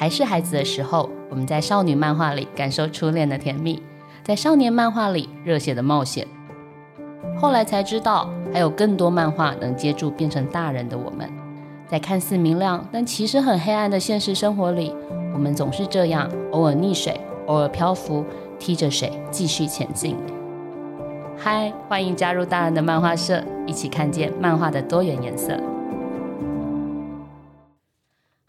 还是孩子的时候，我们在少女漫画里感受初恋的甜蜜，在少年漫画里热血的冒险。后来才知道，还有更多漫画能接住变成大人的我们。在看似明亮，但其实很黑暗的现实生活里，我们总是这样，偶尔溺水，偶尔漂浮，踢着水继续前进。嗨，欢迎加入大人的漫画社，一起看见漫画的多元颜色。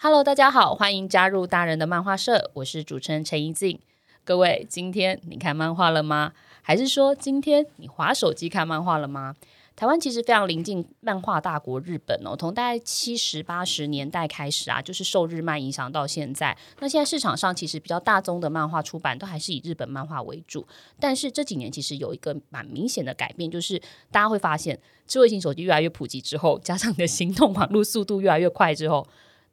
Hello，大家好，欢迎加入大人的漫画社，我是主持人陈怡静。各位，今天你看漫画了吗？还是说今天你滑手机看漫画了吗？台湾其实非常临近漫画大国日本哦，从大概七十八十年代开始啊，就是受日漫影响到现在。那现在市场上其实比较大宗的漫画出版都还是以日本漫画为主，但是这几年其实有一个蛮明显的改变，就是大家会发现智慧型手机越来越普及之后，加上你的行动网络速度越来越快之后。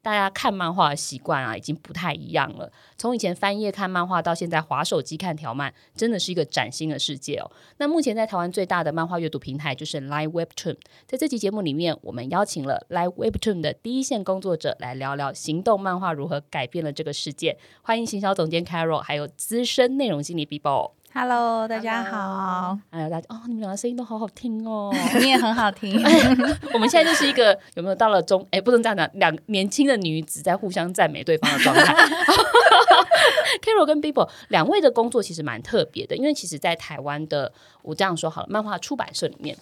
大家看漫画的习惯啊，已经不太一样了。从以前翻页看漫画，到现在滑手机看条漫，真的是一个崭新的世界哦。那目前在台湾最大的漫画阅读平台就是 LINE WEBTOON。在这期节目里面，我们邀请了 LINE WEBTOON 的第一线工作者来聊聊行动漫画如何改变了这个世界。欢迎行销总监 Carol，还有资深内容经理 Bibo。Hello，大家好。哎呀，大家哦，你们两个声音都好好听哦，你也很好听。我们现在就是一个有没有到了中哎，不能这样讲，两年轻的女子在互相赞美对方的状态。Carol 跟 Bibo 两位的工作其实蛮特别的，因为其实，在台湾的我这样说好了，漫画出版社里面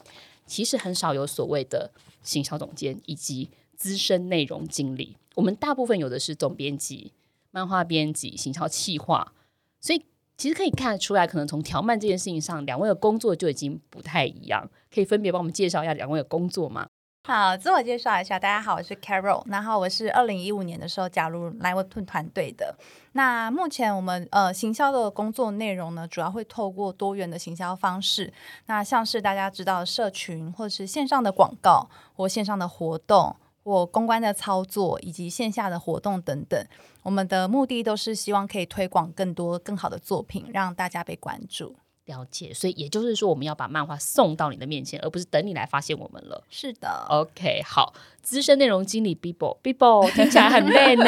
其实很少有所谓的行销总监以及资深内容经理，我们大部分有的是总编辑、漫画编辑、行销企划，所以。其实可以看得出来，可能从条漫这件事情上，两位的工作就已经不太一样。可以分别帮我们介绍一下两位的工作吗？好，自我介绍一下，大家好，我是 Carol，然后我是二零一五年的时候加入 LINE WEBTOON 团队的。那目前我们呃行销的工作内容呢，主要会透过多元的行销方式，那像是大家知道社群，或是线上的广告，或线上的活动。或公关的操作以及线下的活动等等，我们的目的都是希望可以推广更多更好的作品，让大家被关注。了解，所以也就是说，我们要把漫画送到你的面前，而不是等你来发现我们了。是的，OK，好，资深内容经理 Bibo，Bibo 听起来很累呢，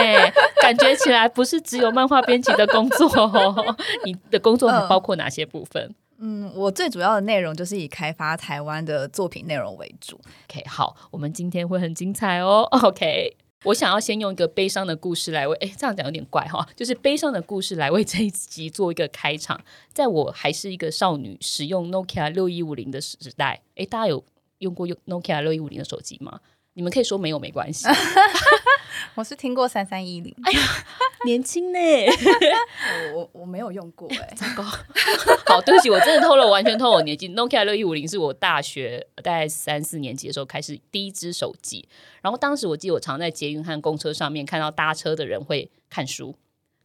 感觉起来不是只有漫画编辑的工作哦。你的工作还包括哪些部分？呃嗯，我最主要的内容就是以开发台湾的作品内容为主。OK，好，我们今天会很精彩哦。OK，我想要先用一个悲伤的故事来为，哎，这样讲有点怪哈，就是悲伤的故事来为这一集做一个开场。在我还是一个少女，使用 Nokia 六一五零的时代，哎，大家有用过用 Nokia 六一五零的手机吗？你们可以说没有，没关系。我是听过三三一零，哎呀，年轻呢，我我没有用过哎，糟糕，好，对不起，我真的透露完全透露我年纪。Nokia 六一五零是我大学大概三四年级的时候开始第一只手机，然后当时我记得我常在捷运和公车上面看到搭车的人会看书、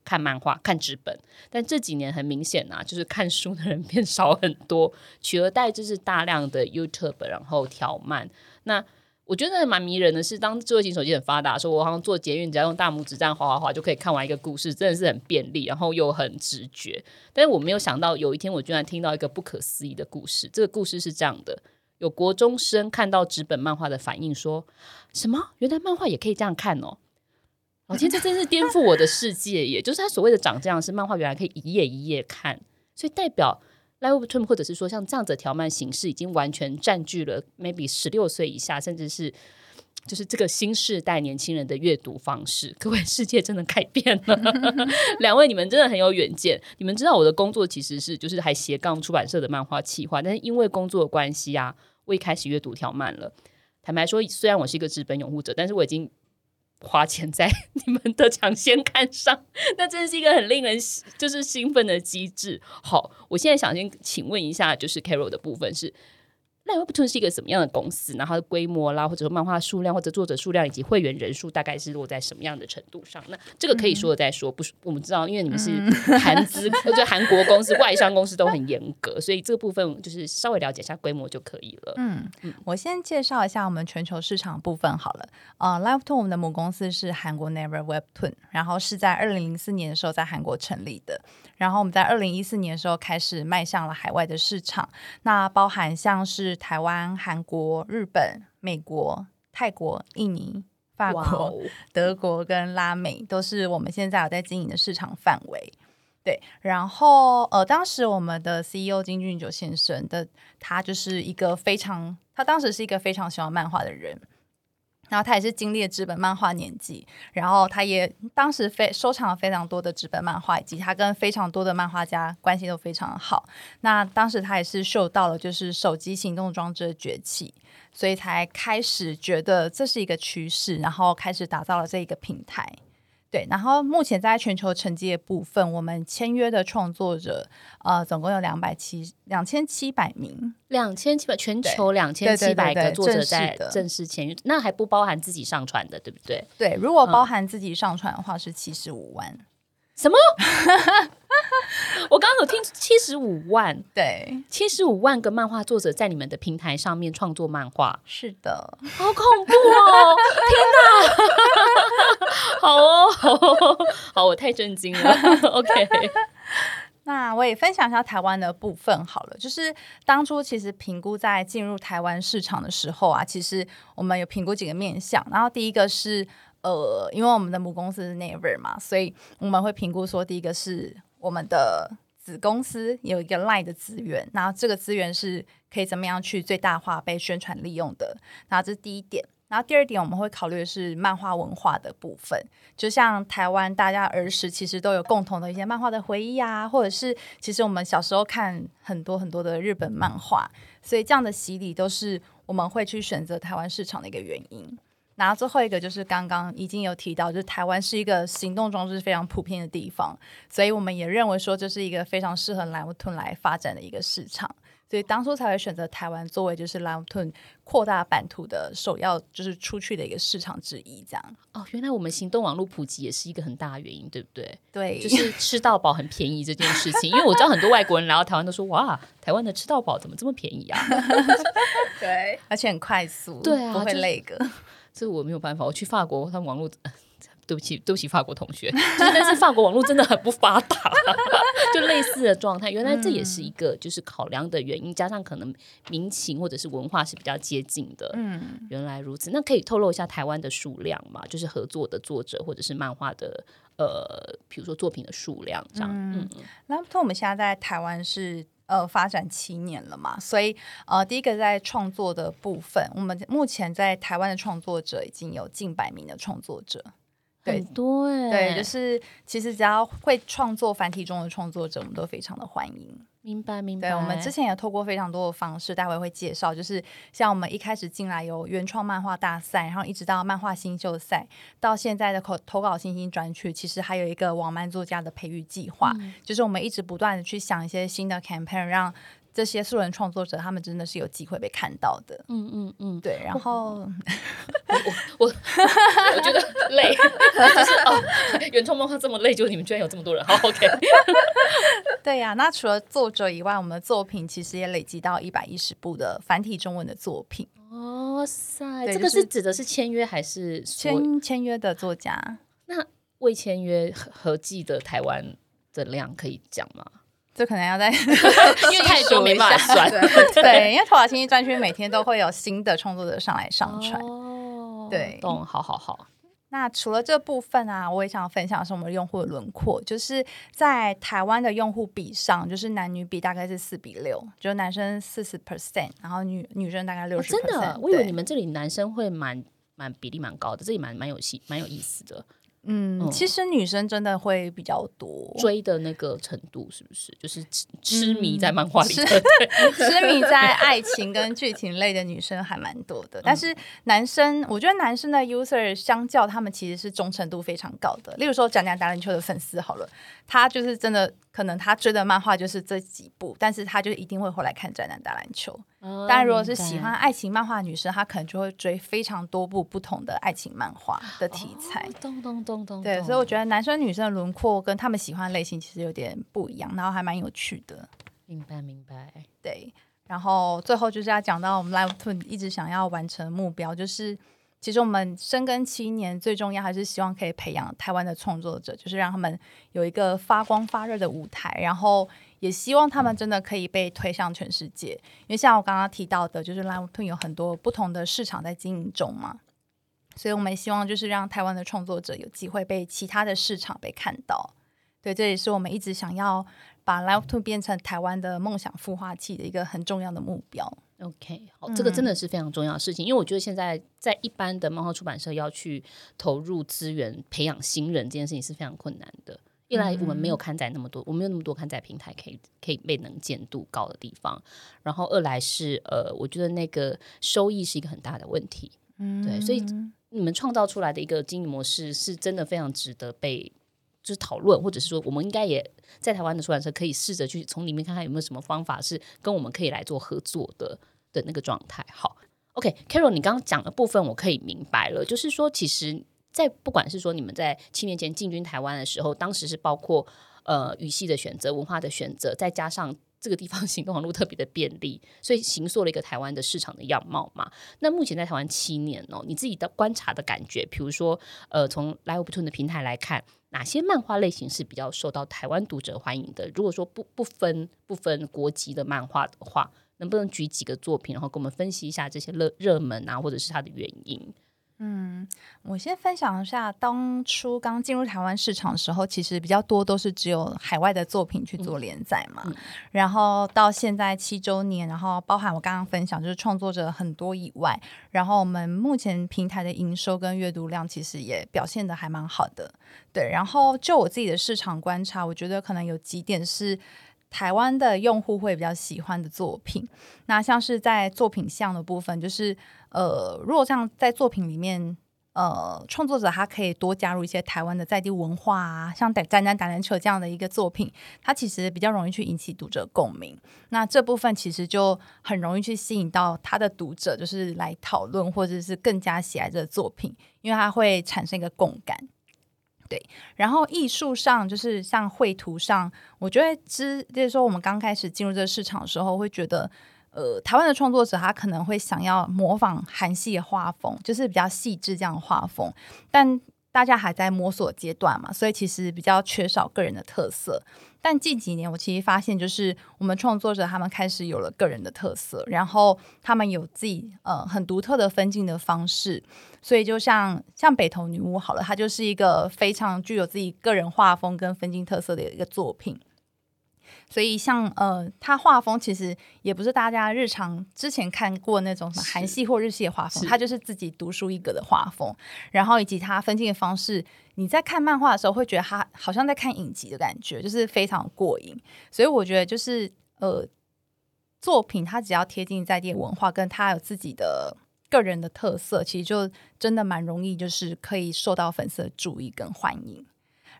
看漫画、看纸本，但这几年很明显啊，就是看书的人变少很多，取而代之是大量的 YouTube，然后条漫那。我觉得蛮迷人的是，当智慧型手机很发达的时候，我好像坐捷运，只要用大拇指这样滑滑滑就可以看完一个故事，真的是很便利，然后又很直觉。但是我没有想到，有一天我居然听到一个不可思议的故事。这个故事是这样的：有国中生看到纸本漫画的反应，说什么？原来漫画也可以这样看哦！老天，这真是颠覆我的世界！也就是他所谓的长这样，是漫画原来可以一页一页看，所以代表。Live trim，或者是说像这样子的条漫形式，已经完全占据了 maybe 十六岁以下，甚至是就是这个新世代年轻人的阅读方式。各位，世界真的改变了。两位，你们真的很有远见。你们知道我的工作其实是就是还斜杠出版社的漫画企划，但是因为工作关系啊，我也开始阅读条漫了。坦白说，虽然我是一个纸本拥护者，但是我已经。花钱在你们的抢先看上，那真是一个很令人就是兴奋的机制。好，我现在想先请问一下，就是 Carol 的部分是。LINE WEBTOON 是一个什么样的公司？然后它的规模啦，或者说漫画数量，或者作者数量，以及会员人数，大概是落在什么样的程度上？那这个可以说的再说，不是我们知道，因为你们是韩资，或者韩国公司、外商公司都很严格，所以这个部分就是稍微了解一下规模就可以了。嗯，我先介绍一下我们全球市场部分好了。呃，LINE WEBTOON 我们的母公司是韩国 Never Webtoon，然后是在二零零四年的时候在韩国成立的。然后我们在二零一四年的时候开始迈向了海外的市场，那包含像是台湾、韩国、日本、美国、泰国、印尼、法国、Wow 德国跟拉美都是我们现在有在经营的市场范围。对，然后呃，当时我们的 CEO 金俊九先生的他就是一个非常，他当时是一个非常喜欢漫画的人。然后他也是经历了纸本漫画年纪，然后他也当时非收藏了非常多的纸本漫画，以及他跟非常多的漫画家关系都非常好。那当时他也是嗅到了就是手机行动装置的崛起，所以才开始觉得这是一个趋势，然后开始打造了这一个平台。对，然后目前在全球成绩的部分，我们签约的创作者，呃，总共有两百七两千七百名，两千七百全球两千七百个作者在正式签约，那还不包含自己上传的，对不对？对，如果包含自己上传的话是七十五万。嗯什么？我刚刚有听七十五万，对，七十五万个漫画作者在你们的平台上面创作漫画，是的，好恐怖哦！天哪，好哦，好哦，好，我太震惊了。OK，那我也分享一下台湾的部分好了，就是当初其实评估在进入台湾市场的时候啊，其实我们有评估几个面向，然后第一个是。呃，因为我们的母公司是 Never 嘛，所以我们会评估说，第一个是我们的子公司有一个 Line 的资源，然后这个资源是可以怎么样去最大化被宣传利用的，然后这是第一点。然后第二点，我们会考虑的是漫画文化的部分，就像台湾大家儿时其实都有共同的一些漫画的回忆啊，或者是其实我们小时候看很多很多的日本漫画，所以这样的洗礼都是我们会去选择台湾市场的一个原因。然后最后一个就是刚刚已经有提到，就是台湾是一个行动装置非常普遍的地方，所以我们也认为说这是一个非常适合 LINE WEBTOON 来发展的一个市场，所以当初才会选择台湾作为就是 LINE WEBTOON 扩大版图的首要就是出去的一个市场之一。这样哦，原来我们行动网络普及也是一个很大的原因，对不对？对，就是吃到饱很便宜这件事情，因为我知道很多外国人来到台湾都说哇，台湾的吃到饱怎么这么便宜啊？对，而且很快速，对啊，不会累个。这我没有办法，我去法国，他们网络，对不起，对不起，法国同学，就是、但是法国网络真的很不发达，就类似的状态。原来这也是一个就是考量的原因，嗯、加上可能民情或者是文化是比较接近的。嗯，原来如此。那可以透露一下台湾的数量吗？就是合作的作者或者是漫画的呃，比如说作品的数量这样。嗯，那么、嗯、我们现在在台湾是。呃，发展七年了嘛，所以呃，第一个在创作的部分，我们目前在台湾的创作者已经有近百名的创作者，对，很多哎，对，就是其实只要会创作繁体中的创作者，我们都非常的欢迎。明白，明白。对，我们之前也透过非常多的方式，待会会介绍，就是像我们一开始进来有原创漫画大赛，然后一直到漫画新秀赛，到现在的投投稿新星专区，其实还有一个网漫作家的培育计划，嗯、就是我们一直不断的去想一些新的 campaign，让这些素人创作者他们真的是有机会被看到的。嗯嗯嗯，对。然后我我我，我觉得累，就是哦，原创漫画这么累，就你们居然有这么多人，好 OK。对呀、啊，那除了作者以外，我们的作品其实也累积到一百一十部的繁体中文的作品。哇塞，对这个是指的是签约还是签签约的作家？那未签约合计的台湾的量可以讲吗？这可能要在 因为太多没办法算。对，因为投稿信息专区每天都会有新的创作者上来上传。哦，对，懂，好好好。那除了这部分啊，我也想分享的是我们的用户的轮廓，就是在台湾的用户比上，就是男女比大概是四比六，就是男生四十 percent，然后女女生大概六十 percent。真的，我以为你们这里男生会蛮蛮比例蛮高的，这里蛮蛮有戏，蛮有意思的。嗯，其实女生真的会比较多追的那个程度，是不是？就是痴痴迷在漫画里痴迷在爱情跟剧情类的女生还蛮多的。但是男生，我觉得男生的 user 相较他们其实是忠诚度非常高的。例如说，讲讲打篮球的粉丝好了，他就是真的。可能他追的漫画就是这几部，但是他就一定会回来看《宅男打篮球》。当然，如果是喜欢爱情漫画的女生，她可能就会追非常多部不同的爱情漫画的题材。咚咚咚咚。对，所以我觉得男生女生的轮廓跟他们喜欢的类型其实有点不一样，然后还蛮有趣的。明白，明白。对，然后最后就是要讲到我们 LINE WEBTOON 一直想要完成的目标，就是。其实我们深耕七年，最重要还是希望可以培养台湾的创作者，就是让他们有一个发光发热的舞台，然后也希望他们真的可以被推向全世界。因为像我刚刚提到的，就是 Live TOON，有很多不同的市场在经营中嘛。所以我们希望就是让台湾的创作者有机会被其他的市场被看到。对，这也是我们一直想要把 LIVE TOON 变成台湾的梦想孵化器的一个很重要的目标。OK，好，这个真的是非常重要的事情，嗯、因为我觉得现在在一般的漫画出版社要去投入资源培养新人这件事情是非常困难的。一来我们没有刊载那么多，嗯、我没有那么多刊载平台可以可以被能见度高的地方。然后二来是呃，我觉得那个收益是一个很大的问题。嗯，对，所以你们创造出来的一个经营模式是真的非常值得被就是讨论，或者是说我们应该也在台湾的出版社可以试着去从里面看看有没有什么方法是跟我们可以来做合作的的那个状态。好，OK，Carol，你刚刚讲的部分我可以明白了，就是说其实。在不管是说你们在七年前进军台湾的时候，当时是包括呃语系的选择、文化的选择，再加上 这个地方行动网络特别的便利，所以形塑了一个台湾的市场的样貌嘛。那目前在台湾七年哦，你自己的观察的感觉，比如说呃，从 LiveWebtoon 的平台来看，哪些漫画类型是比较受到台湾读者欢迎的？如果说不不分不分国籍的漫画的话，能不能举几个作品，然后给我们分析一下这些热热门啊，或者是它的原因？嗯，我先分享一下，当初刚进入台湾市场的时候，其实比较多都是只有海外的作品去做连载嘛。嗯、然后到现在七周年，然后包含我刚刚分享，就是创作者很多以外，然后我们目前平台的营收跟阅读量其实也表现的还蛮好的。对，然后就我自己的市场观察，我觉得可能有几点是台湾的用户会比较喜欢的作品。那像是在作品项的部分，就是。呃，如果像在作品里面，呃，创作者他可以多加入一些台湾的在地文化啊，像《打《战战打篮球》这样的一个作品，它其实比较容易去引起读者共鸣。那这部分其实就很容易去吸引到他的读者，就是来讨论或者是更加喜爱这个作品，因为它会产生一个共感。对，然后艺术上就是像绘图上，我觉得之就是说我们刚开始进入这个市场的时候，会觉得。呃，台湾的创作者他可能会想要模仿韩系画风，就是比较细致这样的画风，但大家还在摸索阶段嘛，所以其实比较缺少个人的特色。但近几年我其实发现，就是我们创作者他们开始有了个人的特色，然后他们有自己呃很独特的分镜的方式，所以就像像北投女巫好了，它就是一个非常具有自己个人画风跟分镜特色的一个作品。所以像呃，他画风其实也不是大家日常之前看过那种什么韩系或日系的画风，他就是自己独树一格的画风。然后以及他分镜的方式，你在看漫画的时候会觉得他好像在看影集的感觉，就是非常过瘾。所以我觉得就是呃，作品它只要贴近在地文化，跟他有自己的个人的特色，其实就真的蛮容易，就是可以受到粉丝的注意跟欢迎。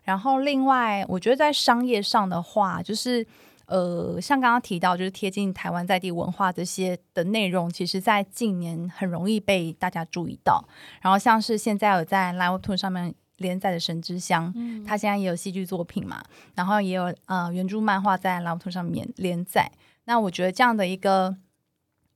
然后，另外，我觉得在商业上的话，就是呃，像刚刚提到，就是贴近台湾在地文化这些的内容，其实，在近年很容易被大家注意到。然后，像是现在有在 LiveWebtoon 上面连载的《神之乡》，嗯，它现在也有戏剧作品嘛，然后也有呃原著漫画在 LiveWebtoon 上面连载。那我觉得这样的一个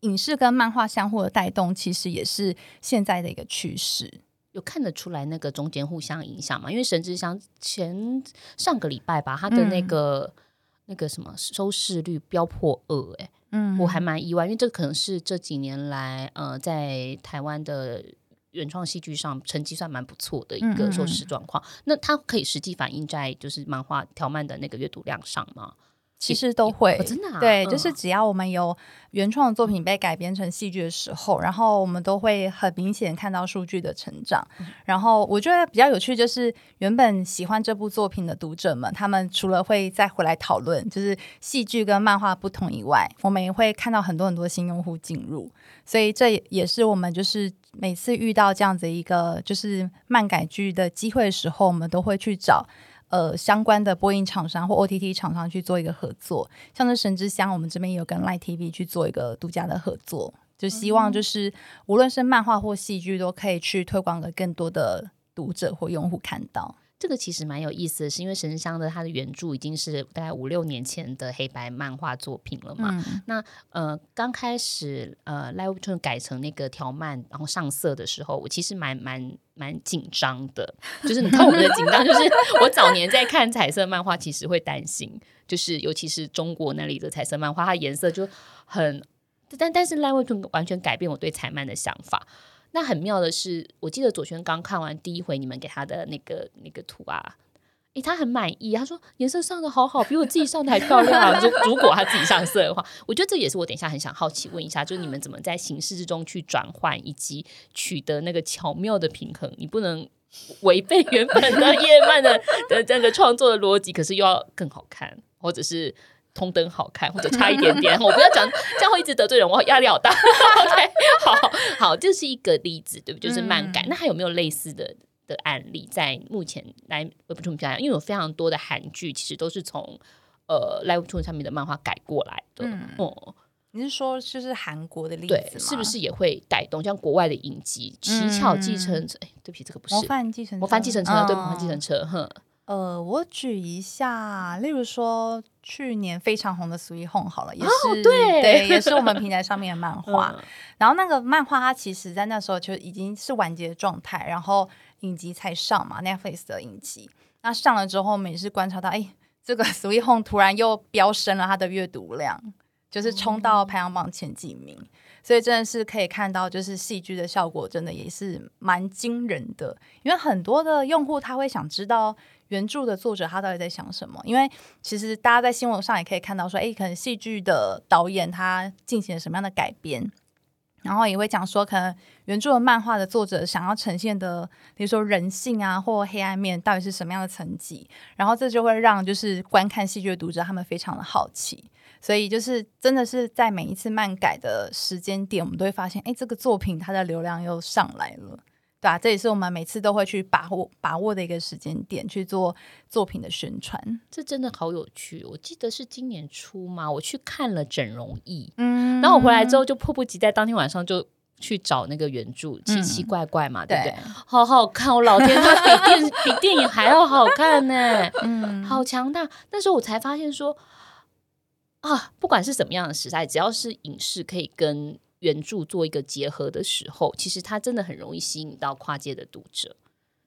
影视跟漫画相互的带动，其实也是现在的一个趋势。有看得出来那个中间互相影响嘛？因为神之乡前上个礼拜吧，他的那个、嗯、那个什么收视率飙破二，哎，嗯，我还蛮意外，因为这可能是这几年来呃在台湾的原创戏剧上成绩算蛮不错的一个收视状况。嗯嗯，那它可以实际反映在就是漫画条漫的那个阅读量上吗？其实都会，哦、真的、啊，对，就是只要我们有原创的作品被改编成戏剧的时候，嗯、然后我们都会很明显看到数据的成长。嗯、然后我觉得比较有趣，就是原本喜欢这部作品的读者们，他们除了会再回来讨论，就是戏剧跟漫画不同以外，我们也会看到很多很多新用户进入。所以这也是我们就是每次遇到这样子一个就是漫改剧的机会的时候，我们都会去找。呃，相关的播音厂商或 OTT 厂商去做一个合作，像是《神之乡》，我们这边也有跟 Line TV 去做一个独家的合作，就希望就是无论是漫画或戏剧，都可以去推广给更多的读者或用户看到。这个其实蛮有意思的，是因为《神之乡》的它的原著已经是大概五六年前的黑白漫画作品了嘛。嗯、那呃，刚开始呃，LiveWebtoon 改成那个条漫，然后上色的时候，我其实蛮蛮蛮紧张的。就是你看我们的紧张，就是我早年在看彩色漫画，其实会担心，就是尤其是中国那里的彩色漫画，它颜色就很……但但是 LiveWebtoon 完全改变我对彩漫的想法。那很妙的是，我记得左萱刚看完第一回你们给他的那个那个图啊，诶，他很满意，他说颜色上的好好，比我自己上的还漂亮啊。如果他自己上色的话，我觉得这也是我等一下很想好奇问一下，就是你们怎么在形式之中去转换，以及取得那个巧妙的平衡？你不能违背原本的 叶漫的的这个创作的逻辑，可是又要更好看，或者是。通灯好看，或者差一点点，我不要讲，这样会一直得罪人，我压力好大。OK，好好，这是一个例子，对不对？就是漫改。嗯、那还有没有类似的的案例？在目前来 Webtoon 平台，因为有非常多的韩剧，其实都是从呃 Webtoon 上面的漫画改过来的。嗯，哦、你是说就是韩国的例子吗？是不是也会带动像国外的影集《乞巧计程车》？哎，对不起，这个不是《模范计程车》。模范计程车，对，模范计程车，哼。呃，我举一下，例如说去年非常红的《Sweet Home》好了，也是、哦、对，对，也是我们平台上面的漫画。嗯、然后那个漫画它其实在那时候就已经是完结的状态，然后影集才上嘛，Netflix 的影集。那上了之后，我们也是观察到，哎，这个《Sweet Home》突然又飙升了它的阅读量，就是冲到排行榜前几名。嗯所以真的是可以看到，就是戏剧的效果真的也是蛮惊人的。因为很多的用户他会想知道原著的作者他到底在想什么。因为其实大家在新闻上也可以看到说，诶，可能戏剧的导演他进行了什么样的改编，然后也会讲说，可能原著的漫画的作者想要呈现的，比如说人性啊或黑暗面到底是什么样的层级，然后这就会让就是观看戏剧的读者他们非常的好奇。所以就是真的是在每一次漫改的时间点，我们都会发现，哎，这个作品它的流量又上来了，对吧、啊？这也是我们每次都会去把握把握的一个时间点去做作品的宣传。这真的好有趣！我记得是今年初嘛，我去看了整容艺，嗯，然后我回来之后就迫不及待，当天晚上就去找那个原著，奇奇怪怪嘛，嗯、对不对？对好好看，我老天，它比电比电影还要好看呢，嗯，好强大。那时候我才发现说。啊，不管是什么样的时代，只要是影视可以跟原著做一个结合的时候，其实它真的很容易吸引到跨界的读者。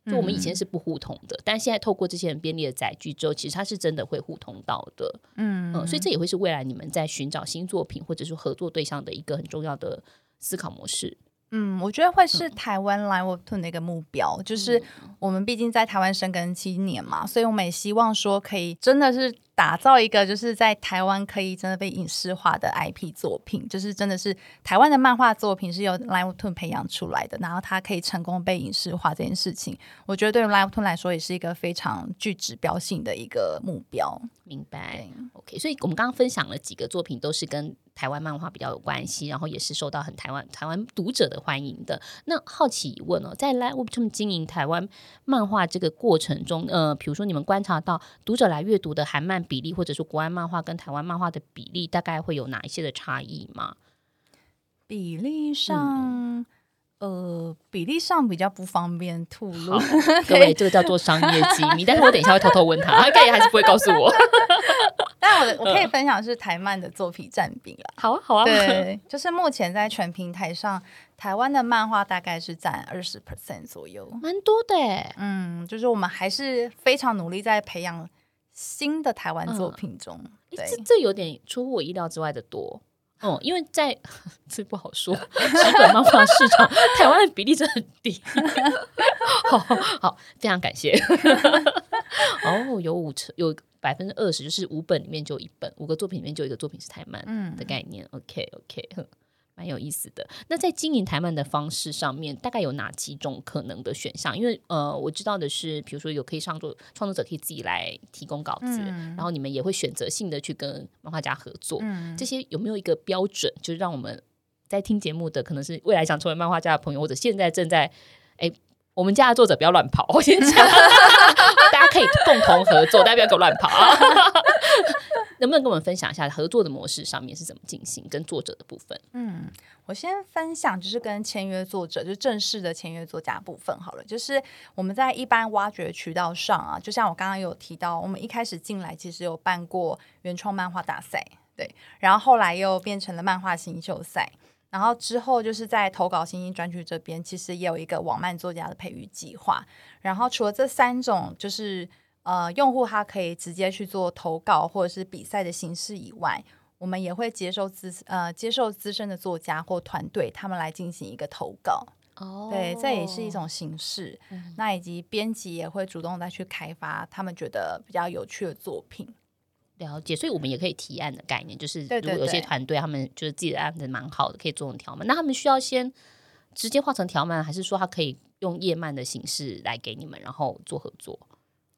就我们以前是不互通的，嗯、但现在透过这些人便利的载具之后，其实它是真的会互通到的。嗯，嗯，所以这也会是未来你们在寻找新作品或者是合作对象的一个很重要的思考模式。嗯，我觉得会是台湾 LINE WEBTOON 的一个目标，嗯、就是我们毕竟在台湾生根七年嘛，所以我们也希望说可以真的是。打造一个就是在台湾可以真的被影视化的 IP 作品，就是真的是台湾的漫画作品是由 LINE WEBTOON 培养出来的，然后它可以成功被影视化这件事情，我觉得对于 LINE WEBTOON 来说也是一个非常具指标性的一个目标。明白？OK，所以我们刚刚分享了几个作品，都是跟台湾漫画比较有关系，然后也是受到很台湾台湾读者的欢迎的。那好奇疑问哦，在 LINE WEBTOON 经营台湾漫画这个过程中，呃，比如说你们观察到读者来阅读的韩漫比例，或者说国外漫画跟台湾漫画的比例，大概会有哪一些的差异吗？比例上，嗯、呃，比例上比较不方便吐露。各位，这个叫做商业机密，但是我等一下会偷偷问他，他应该也还是不会告诉我。但我 我可以分享是台漫的作品占比了。好啊，好啊。对，就是目前在全平台上，台湾的漫画大概是占二十 percent 左右，蛮多的。嗯，就是我们还是非常努力在培养新的台湾作品中，嗯、对这这有点出乎我意料之外的多。哦、嗯，因为在 这不好说，日本漫画市场，台湾的比例真的很低。好好，非常感谢。哦，有五成有。百分之二十就是五本里面就一本，五个作品里面就一个作品是台漫的概念。嗯、OK OK，蛮有意思的。那在经营台漫的方式上面，大概有哪几种可能的选项？因为呃，我知道的是，比如说有可以上作创作者可以自己来提供稿子，嗯、然后你们也会选择性的去跟漫画家合作。嗯、这些有没有一个标准？就是让我们在听节目的，可能是未来想成为漫画家的朋友，或者现在正在哎。我们家的作者不要乱跑，我先讲，大家可以共同合作，大家不要给我乱跑啊！能不能跟我们分享一下合作的模式上面是怎么进行，跟作者的部分？嗯，我先分享就是跟签约作者，就正式的签约作家部分好了。就是我们在一般挖掘渠道上啊，就像我刚刚有提到，我们一开始进来其实有办过原创漫画大赛，对，然后后来又变成了漫画新秀赛。然后之后就是在投稿新兴专区这边，其实也有一个网漫作家的培育计划。然后除了这三种，就是呃用户他可以直接去做投稿或者是比赛的形式以外，我们也会接受资呃接受资深的作家或团队他们来进行一个投稿。哦，对，这也是一种形式。嗯、那以及编辑也会主动再去开发他们觉得比较有趣的作品。了解，所以我们也可以提案的概念，就是如果有些团队他们就是自己的案子蛮好的，可以做成条漫，那他们需要先直接画成条漫，还是说他可以用页漫的形式来给你们，然后做合作？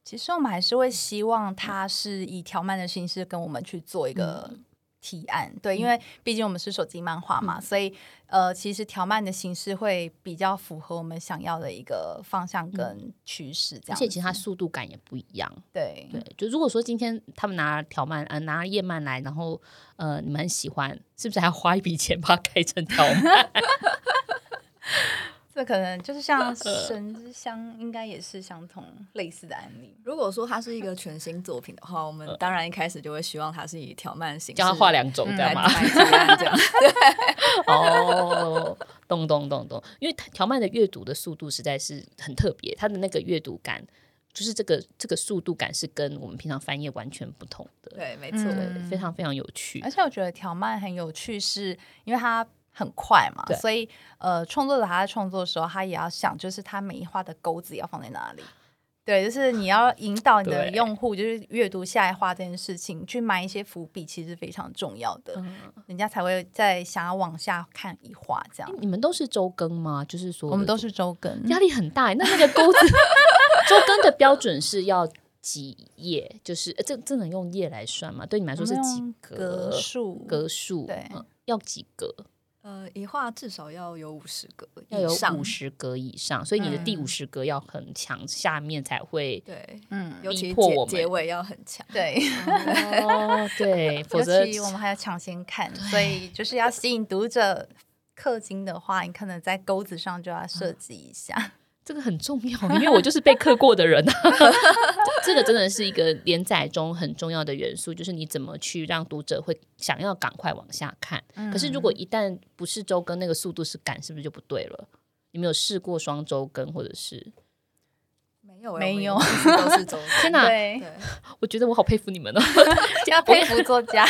其实我们还是会希望他是以条漫的形式跟我们去做一个。嗯提案对，因为毕竟我们是手机漫画嘛，嗯、所以呃，其实条漫的形式会比较符合我们想要的一个方向跟趋势，这样、嗯。而且其实它速度感也不一样。对对，就如果说今天他们拿条漫呃拿页漫来，然后呃你们很喜欢，是不是还要花一笔钱把它改成条漫？这可能就是像神之乡，应该也是相同类似的案例。如果说它是一个全新作品的话，我们当然一开始就会希望它是以条漫形式，叫他画两种，这样吗？这 样对。哦，咚咚咚咚，因为条漫的阅读的速度实在是很特别，它的那个阅读感，就是这个这个速度感是跟我们平常翻页完全不同的。对，没错，嗯、非常非常有趣。而且我觉得条漫很有趣，是因为它。很快嘛，所以呃，创作者他在创作的时候，他也要想，就是他每一画的钩子要放在哪里。对，就是你要引导你的用户，就是阅读下一画这件事情，去埋一些伏笔，其实非常重要的，嗯、人家才会再想要往下看一画这样。你们都是周更吗？就是说，我们都是周更，压力很大。那那个钩子，周更的标准是要几页？就是、呃、这这能用页来算吗？对你们来说是几格？格数？格数？对、嗯，要几格？呃，一画至少要有五十格，要有五十格以上，所以你的第五十格要很强，嗯，下面才会对，嗯，尤其结结尾要很强，对 哦，对，否则我们还要抢先看，所以就是要吸引读者氪金的话，你可能在钩子上就要设计一下。嗯 这个很重要，因为我就是被刻过的人啊。这个真的是一个连载中很重要的元素，就是你怎么去让读者会想要赶快往下看。嗯、可是如果一旦不是周更，那个速度是赶，是不是就不对了？你没有试过双周更，或者是？没有，都是中 天哪！对，我觉得我好佩服你们哦，要佩服作家。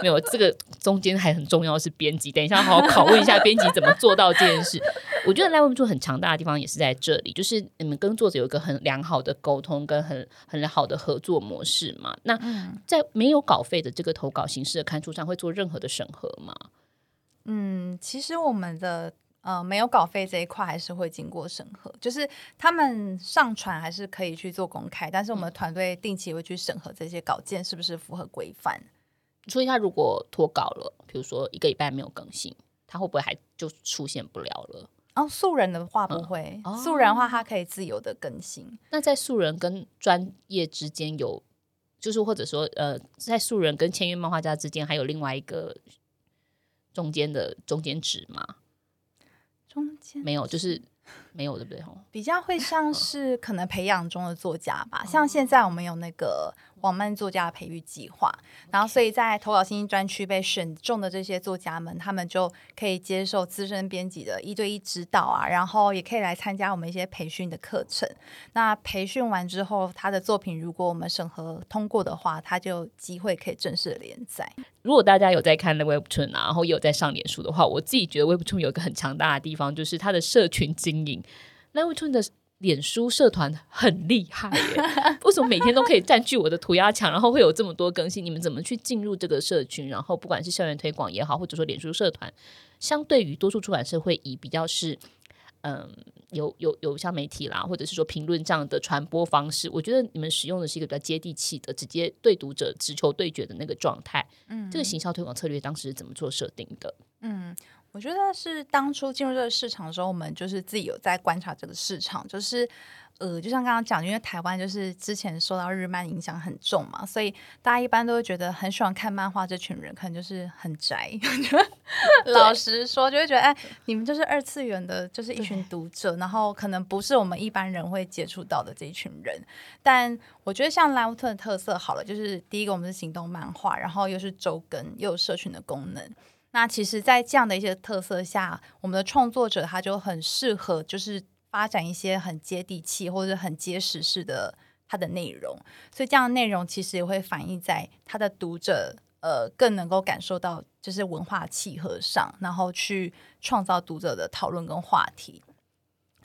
没有，这个中间还很重要的是编辑。等一下，好好拷问一下编辑怎么做到这件事。我觉得 LINE WEBTOON 很强大的地方也是在这里，就是你们跟作者有一个很良好的沟通跟很很好的合作模式嘛。那在没有稿费的这个投稿形式的刊出上，会做任何的审核吗？嗯，其实我们的。呃，没有稿费这一块还是会经过审核，就是他们上传还是可以去做公开，但是我们团队定期会去审核这些稿件是不是符合规范。所以他如果脱稿了，比如说一个礼拜没有更新，他会不会还就出现不了了？哦，素人的话不会，嗯哦、素人的话他可以自由的更新。那在素人跟专业之间有，就是或者说呃，在素人跟签约漫画家之间还有另外一个中间的中间值吗？中间没有，就是没有，对不对？比较会像是可能培养中的作家吧，像现在我们有那个。网漫作家培育计划，然后所以在投稿信息专区被选中的这些作家们，他们就可以接受资深编辑的一对一指导啊，然后也可以来参加我们一些培训的课程。那培训完之后，他的作品如果我们审核通过的话，他就有机会可以正式的连载。如果大家有在看那 Webtoon 啊，然后也有在上脸书的话，我自己觉得 Webtoon 有一个很强大的地方，就是它的社群经营。那 Webtoon 的。脸书社团很厉害耶，为什么每天都可以占据我的涂鸦墙？然后会有这么多更新？你们怎么去进入这个社群？然后不管是校园推广也好，或者说脸书社团，相对于多数出版社会以比较是嗯有有有像媒体啦，或者是说评论这样的传播方式，我觉得你们使用的是一个比较接地气的，直接对读者直球对决的那个状态。嗯，这个行销推广策略当时是怎么做设定的？嗯。我觉得是当初进入这个市场的时候，我们就是自己有在观察这个市场，就是呃，就像刚刚讲，因为台湾就是之前受到日漫影响很重嘛，所以大家一般都会觉得很喜欢看漫画这群人可能就是很宅。老实说，就会觉得哎，你们就是二次元的，就是一群读者，然后可能不是我们一般人会接触到的这一群人。但我觉得像 LINE WEBTOON 的特色好了，就是第一个我们是行动漫画，然后又是周更，又有社群的功能。那其实，在这样的一些特色下，我们的创作者他就很适合，就是发展一些很接地气或者很结实式的他的内容。所以，这样的内容其实也会反映在他的读者呃更能够感受到就是文化契合上，然后去创造读者的讨论跟话题。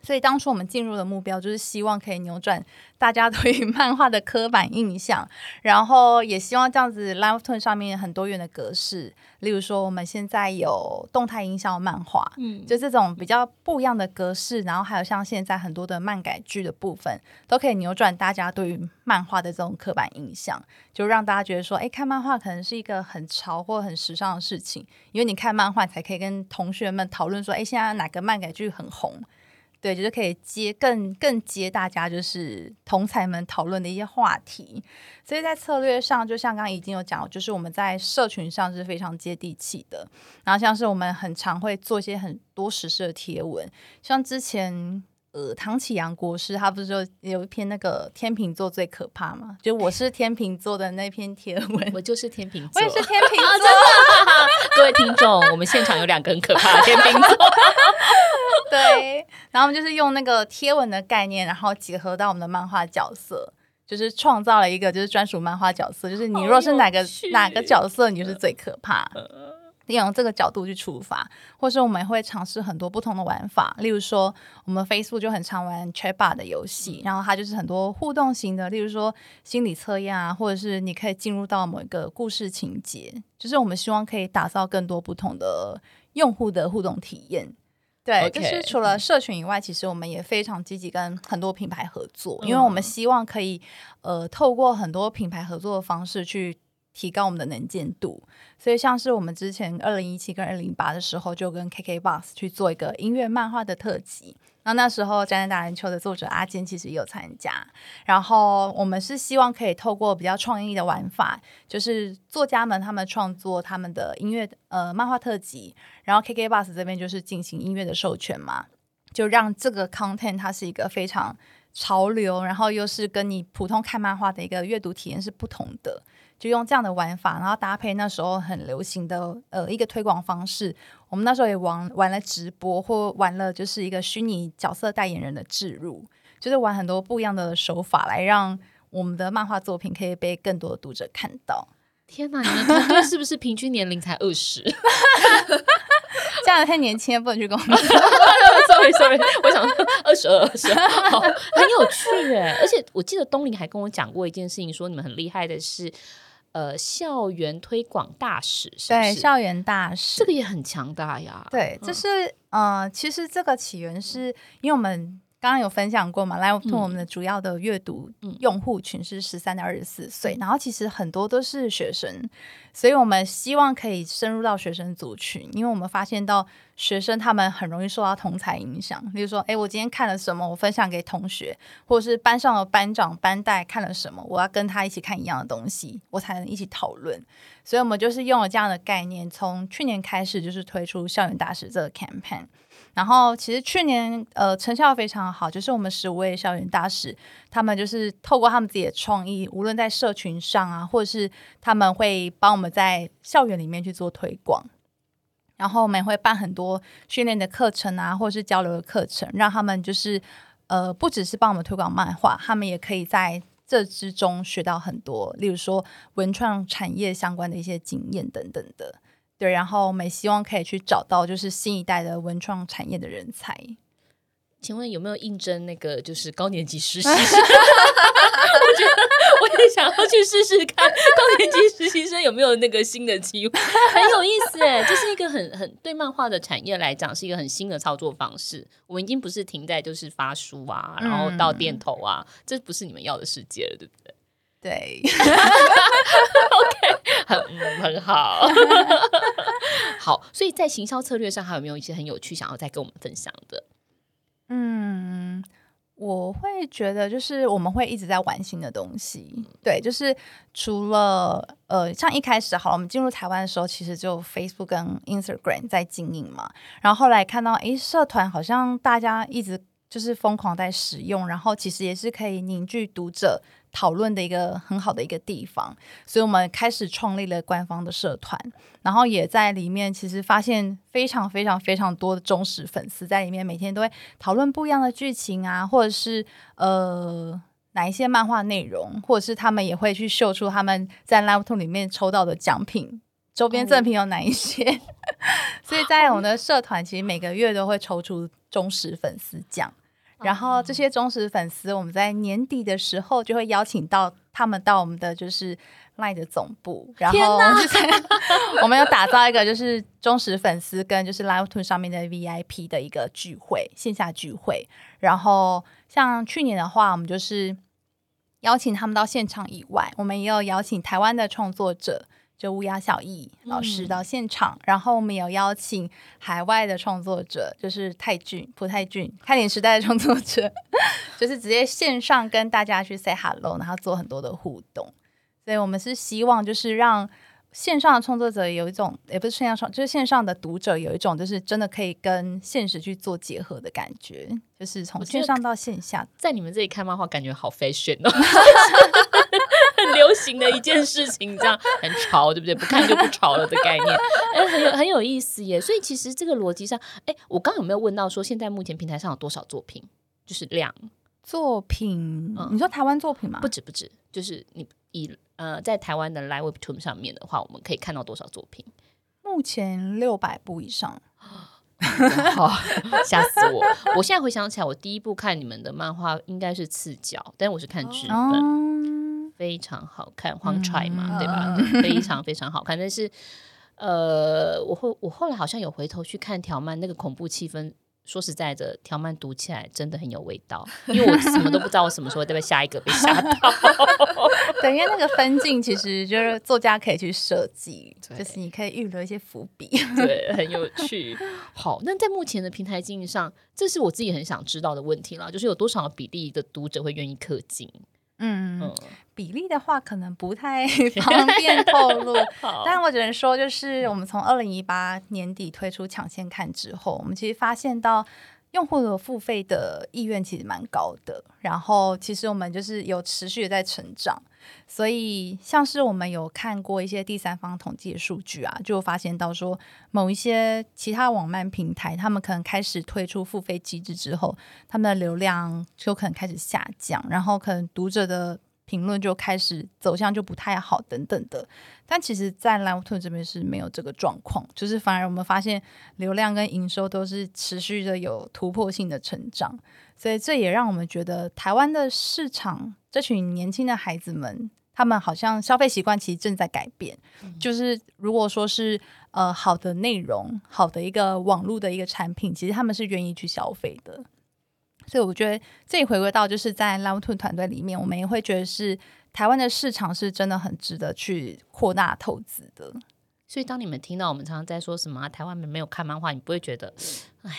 所以当初我们进入的目标就是希望可以扭转大家对于 漫画的刻板印象，然后也希望这样子 LINE WEBTOON 上面很多元的格式，例如说我们现在有动态音效漫画，嗯，就这种比较不一样的格式，然后还有像现在很多的漫改剧的部分，都可以扭转大家对于漫画的这种刻板印象，就让大家觉得说，哎，看漫画可能是一个很潮或很时尚的事情，因为你看漫画才可以跟同学们讨论说，哎，现在哪个漫改剧很红。对，就是可以接更更接大家就是同才们讨论的一些话题，所以在策略上，就像刚刚已经有讲，就是我们在社群上是非常接地气的。然后像是我们很常会做一些很多实事的贴文，像之前呃唐启阳国师他不是说有一篇那个天秤座最可怕吗？就我是天秤座的那篇贴文，我就是天秤座，我也是天秤 座。各位听众，我们现场有两个很可怕的天秤座。对，然后我们就是用那个贴文的概念，然后结合到我们的漫画角色，就是创造了一个就是专属漫画角色，就是你若是哪个哪个角色，你就是最可怕。用这个角度去出发，或是我们会尝试很多不同的玩法，例如说，我们 Facebook 就很常玩 Chatbot 的游戏，然后它就是很多互动型的，例如说心理测验啊，或者是你可以进入到某一个故事情节，就是我们希望可以打造更多不同的用户的互动体验。对.就是除了社群以外，其实我们也非常积极跟很多品牌合作，因为我们希望可以呃透过很多品牌合作的方式去提高我们的能见度。所以像是我们之前二零一七跟二零一八的时候，就跟 KKBOX 去做一个音乐漫画的特辑。那那时候《宅男打篮球》的作者阿坚其实也有参加。然后我们是希望可以透过比较创意的玩法，就是作家们他们创作他们的音乐呃漫画特辑，然后 KKBus 这边就是进行音乐的授权嘛，就让这个 content 它是一个非常潮流，然后又是跟你普通看漫画的一个阅读体验是不同的。就用这样的玩法，然后搭配那时候很流行的呃一个推广方式，我们那时候也玩玩了直播，或玩了就是一个虚拟角色代言人的置入，就是玩很多不一样的手法来让我们的漫画作品可以被更多的读者看到。天哪，你们团队是不是平均年龄才二十？这样太年轻，不能去公司。Sorry Sorry，我想说二十二、二十二，好，很有趣耶。而且我记得东林还跟我讲过一件事情，说你们很厉害的是。呃，校园推广大使是是？对，校园大使，这个也很强大呀。对，就是嗯、呃，其实这个起源是因为我们。刚刚有分享过嘛？LINE WEBTOON 我们的主要的阅读用户群是十三到二十四岁，然后其实很多都是学生，所以我们希望可以深入到学生族群，因为我们发现到学生他们很容易受到同才影响，比如说，哎，我今天看了什么，我分享给同学，或者是班上的班长、班代看了什么，我要跟他一起看一样的东西，我才能一起讨论。所以，我们就是用了这样的概念，从去年开始就是推出校园大使这个 campaign。然后其实去年呃成效非常好，就是我们十五位校园大使，他们就是透过他们自己的创意，无论在社群上啊，或者是他们会帮我们在校园里面去做推广，然后我们也会办很多训练的课程啊，或者是交流的课程，让他们就是呃不只是帮我们推广漫画，他们也可以在这之中学到很多，例如说文创产业相关的一些经验等等的。对，然后我们希望可以去找到就是新一代的文创产业的人才。请问有没有应征那个就是高年级实习生？我觉得 我也想要去试试看高年级实习生有没有那个新的机会，很有意思哎，这是一个很很对漫画的产业来讲是一个很新的操作方式。我们已经不是停在就是发书啊，然后到店头啊，嗯、这不是你们要的世界了，对不对？对，OK，很很好，好，所以在行销策略上，还有没有一些很有趣想要再跟我们分享的？嗯，我会觉得就是我们会一直在玩新的东西，对，就是除了呃，像一开始好，我们进入台湾的时候，其实就 Facebook 跟 Instagram 在经营嘛，然后后来看到，诶，社团好像大家一直就是疯狂在使用，然后其实也是可以凝聚读者。讨论的一个很好的一个地方，所以我们开始创立了官方的社团，然后也在里面其实发现非常非常非常多的忠实粉丝在里面，每天都会讨论不一样的剧情啊，或者是呃哪一些漫画内容，或者是他们也会去秀出他们在 LiveToon 里面抽到的奖品、周边赠品有哪一些。哦、所以在我们的社团，其实每个月都会抽出忠实粉丝奖。然后这些忠实粉丝，我们在年底的时候就会邀请到他们到我们的就是 LINE 的总部，然后就是 我们有打造一个就是忠实粉丝跟就是 LiveToon 上面的 VIP 的一个聚会，线下聚会。然后像去年的话，我们就是邀请他们到现场以外，我们也有邀请台湾的创作者。就乌鸦小艺老师到现场，嗯、然后我们有邀请海外的创作者，就是泰俊、朴泰俊、开点时代的创作者，就是直接线上跟大家去 say hello，然后做很多的互动。所以我们是希望就是让线上的创作者有一种，也不是线上创，就是线上的读者有一种，就是真的可以跟现实去做结合的感觉，就是从线上到线下，在你们这里看漫画，感觉好 fashion 哦。很流行的一件事情，这样很潮，对不对？不看就不潮了的概念，哎，很有很有意思耶。所以其实这个逻辑上，哎，我刚刚有没有问到说，现在目前平台上有多少作品？就是量作品，嗯、你说台湾作品吗？不止不止，就是你以呃在台湾的 Live Webtoon 上面的话，我们可以看到多少作品？目前六百部以上。好，吓死我！我现在回想起来，我第一部看你们的漫画应该是《赤脚》，但我是看剧本。哦非常好看，荒踹嘛，嗯、对吧？非常非常好看。但是，呃，我后我后来好像有回头去看条漫，那个恐怖气氛，说实在的，条漫读起来真的很有味道。因为我什么都不知道，我什么时候会被下一个被吓到。对，因为那个分镜其实就是作家可以去设计，就是你可以预留一些伏笔，对，很有趣。好，那在目前的平台经营上，这是我自己很想知道的问题了，就是有多少比例的读者会愿意氪金？嗯，嗯，比例的话可能不太 方便透露，好。但我只能说，就是我们从二零一八年底推出抢先看之后，我们其实发现到。用户的付费的意愿其实蛮高的，然后其实我们就是有持续的在成长，所以像是我们有看过一些第三方统计的数据啊，就发现到说某一些其他网漫平台，他们可能开始推出付费机制之后，他们的流量就可能开始下降，然后可能读者的。评论就开始走向就不太好等等的，但其实，在 LiveToon 这边是没有这个状况，就是反而我们发现流量跟营收都是持续的有突破性的成长，所以这也让我们觉得台湾的市场这群年轻的孩子们，他们好像消费习惯其实正在改变，嗯、就是如果说是呃好的内容、好的一个网络的一个产品，其实他们是愿意去消费的。所以我觉得这里回归到就是在 LiveToon 团队里面，我们也会觉得是台湾的市场是真的很值得去扩大投资的。所以当你们听到我们常常在说什么、啊、台湾人没有看漫画，你不会觉得，哎，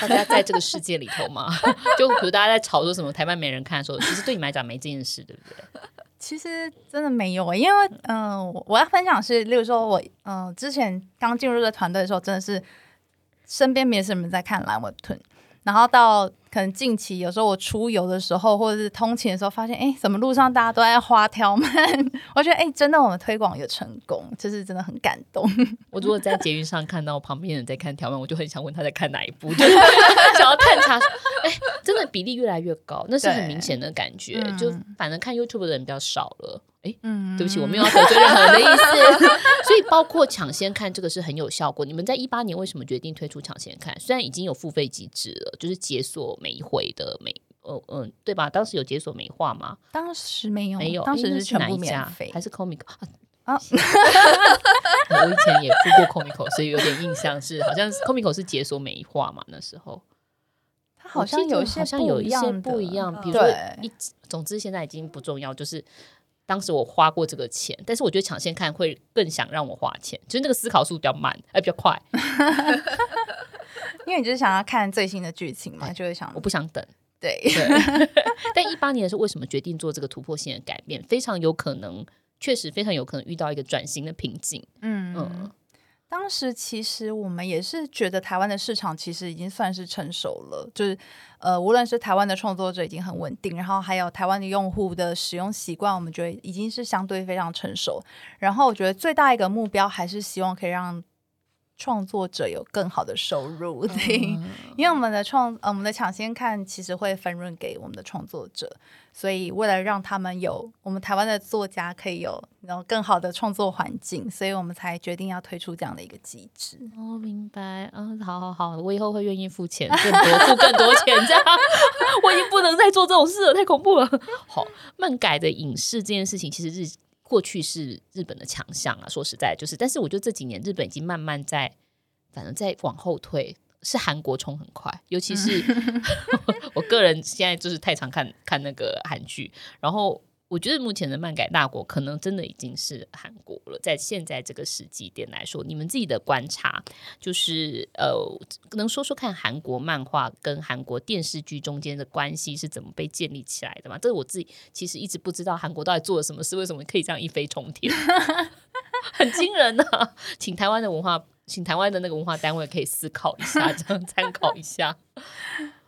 大家在这个世界里头吗？就比如大家在吵说什么台湾没人看的时候，其实对你们来讲没这件事，对不对？其实真的没有，因为嗯、呃，我要分享是，例如说我嗯、呃、之前刚进入这个团队的时候，真的是身边没什么人在看 LiveToon。然后到可能近期，有时候我出游的时候，或者是通勤的时候，发现哎，怎么路上大家都在花条漫？我觉得哎，真的我们推广有成功，就是真的很感动。我如果在捷运上看到旁边人在看条漫，我就很想问他在看哪一部，就是想要探查。哎，真的比例越来越高，那是很明显的感觉。嗯、就反正看 YouTube 的人比较少了。哎，嗯，对不起，我没有要得罪任何人的意思。所以，包括抢先看这个是很有效果。你们在一八年为什么决定推出抢先看？虽然已经有付费机制了，就是解锁每一回的每，呃嗯、呃，对吧？当时有解锁美化吗？当时没有，没有，当时是全部免费，还是 Comico 啊？啊 我以前也付过 Comico，所以有点印象是，好像 Comico 是解锁美化嘛？那时候，它好像有些好像有一些不一样，比如说一，总之现在已经不重要，就是。当时我花过这个钱，但是我觉得抢先看会更想让我花钱，就是那个思考速度比较慢，哎，比较快，因为你就是想要看最新的剧情嘛，就会想我不想等，对。对但一八年的时候，为什么决定做这个突破性的改变？非常有可能，确实非常有可能遇到一个转型的瓶颈。嗯嗯。嗯当时其实我们也是觉得台湾的市场其实已经算是成熟了，就是呃，无论是台湾的创作者已经很稳定，然后还有台湾的用户的使用习惯，我们觉得已经是相对非常成熟。然后我觉得最大一个目标还是希望可以让创作者有更好的收入。对，嗯、因为我们的创，呃，我们的抢先看其实会分润给我们的创作者。所以，为了让他们有我们台湾的作家可以有然后更好的创作环境，所以我们才决定要推出这样的一个机制。哦，明白。嗯，好好好，我以后会愿意付钱更多，付更多钱，这样 我已经不能再做这种事了，太恐怖了。好，漫改的影视这件事情，其实日过去是日本的强项啊。说实在，就是，但是我觉得这几年日本已经慢慢在，反正在往后退。是韩国冲很快，尤其是 我个人现在就是太常看看那个韩剧，然后我觉得目前的漫改大国可能真的已经是韩国了。在现在这个时机点来说，你们自己的观察就是呃，能说说看韩国漫画跟韩国电视剧中间的关系是怎么被建立起来的吗？这个我自己其实一直不知道韩国到底做了什么事，为什么可以这样一飞冲天，很惊人呢、啊。请台湾的文化。请台湾的那个文化单位可以思考一下，这样参考一下。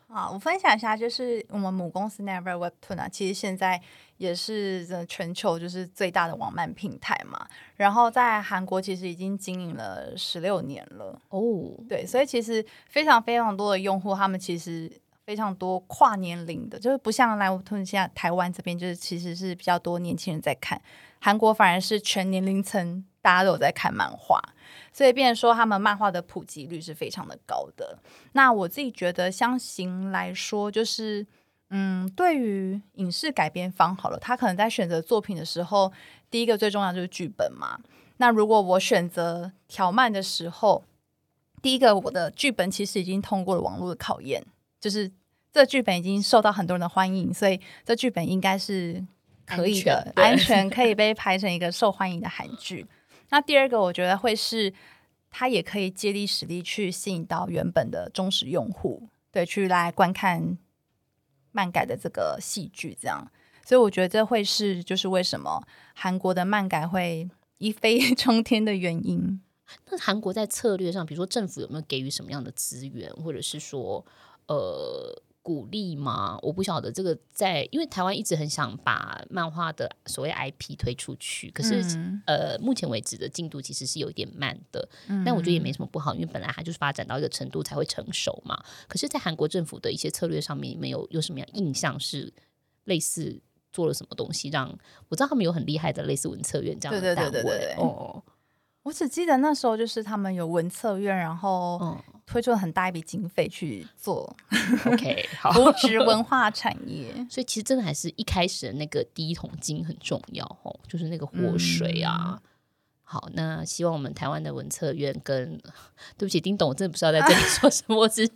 好，我分享一下，就是我们母公司 Never Webtoon 啊，其实现在也是全球就是最大的网漫平台嘛。然后在韩国其实已经经营了十六年了哦。对，所以其实非常非常多的用户，他们其实非常多跨年龄的，就是不像 WEBTOON 现在台湾这边就是其实是比较多年轻人在看，韩国反而是全年龄层大家都有在看漫画。所以，变成说他们漫画的普及率是非常的高的。那我自己觉得，相形来说，就是嗯，对于影视改编方好了，他可能在选择作品的时候，第一个最重要就是剧本嘛。那如果我选择条漫的时候，第一个我的剧本其实已经通过了网络的考验，就是这剧本已经受到很多人的欢迎，所以这剧本应该是可以的，安全，安全可以被拍成一个受欢迎的韩剧。那第二个，我觉得会是，它也可以借力使力去吸引到原本的忠实用户，对，去来观看漫改的这个戏剧，这样。所以我觉得这会是，就是为什么韩国的漫改会一飞 冲天的原因。那韩国在策略上，比如说政府有没有给予什么样的资源，或者是说，呃。鼓励吗？我不晓得这个在，因为台湾一直很想把漫画的所谓 IP 推出去，可是、嗯、呃，目前为止的进度其实是有一点慢的。嗯、但我觉得也没什么不好，因为本来它就是发展到一个程度才会成熟嘛。可是，在韩国政府的一些策略上面，没有有什么样印象是类似做了什么东西让，让我知道他们有很厉害的类似文策院这样的单位。对对对对对对哦。我只记得那时候就是他们有文策院，然后推出了很大一笔经费去做，OK，好，扶植文化产业。所以其实真的还是一开始的那个第一桶金很重要哦，就是那个活水啊。嗯好，那希望我们台湾的文策院跟，对不起，丁董，我真的不知道在这里 说什么，我只是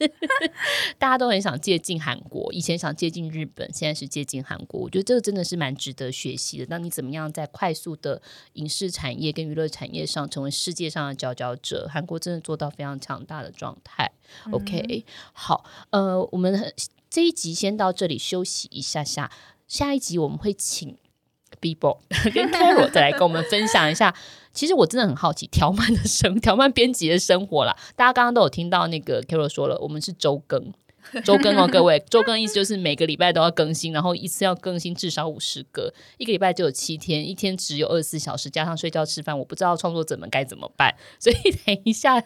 大家都很想接近韩国，以前想接近日本，现在是接近韩国，我觉得这个真的是蛮值得学习的。那你怎么样在快速的影视产业跟娱乐产业上成为世界上的佼佼者？韩国真的做到非常强大的状态。嗯、OK，好，呃，我们这一集先到这里休息一下下，下一集我们会请。Bibo 跟 Carol 再来跟我们分享一下，其实我真的很好奇条漫的生条漫编辑的生活啦。大家刚刚都有听到那个 Carol 说了，我们是周更，周更哦，各位，周更意思就是每个礼拜都要更新，然后一次要更新至少五十个，一个礼拜就有七天，一天只有二十四小时，加上睡觉吃饭，我不知道创作者们该怎么办。所以等一下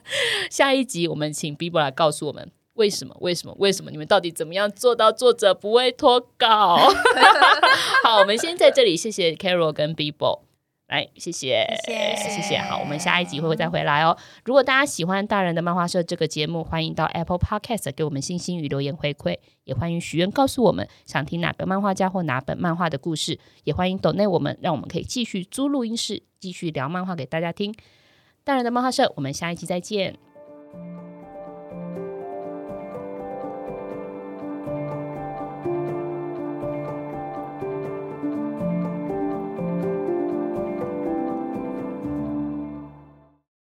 下一集，我们请 Bibo 来告诉我们。为什么？为什么？为什么？你们到底怎么样做到作者不会脱稿？好，我们先在这里谢谢 Carol 跟 Bibo，来谢谢谢谢谢谢。好，我们下一集会会再回来哦。如果大家喜欢大人的漫画社这个节目，欢迎到 Apple Podcast 给我们星星与留言回馈，也欢迎许愿告诉我们想听哪个漫画家或哪本漫画的故事，也欢迎 Donate 我们，让我们可以继续租录音室，继续聊漫画给大家听。大人的漫画社，我们下一集再见。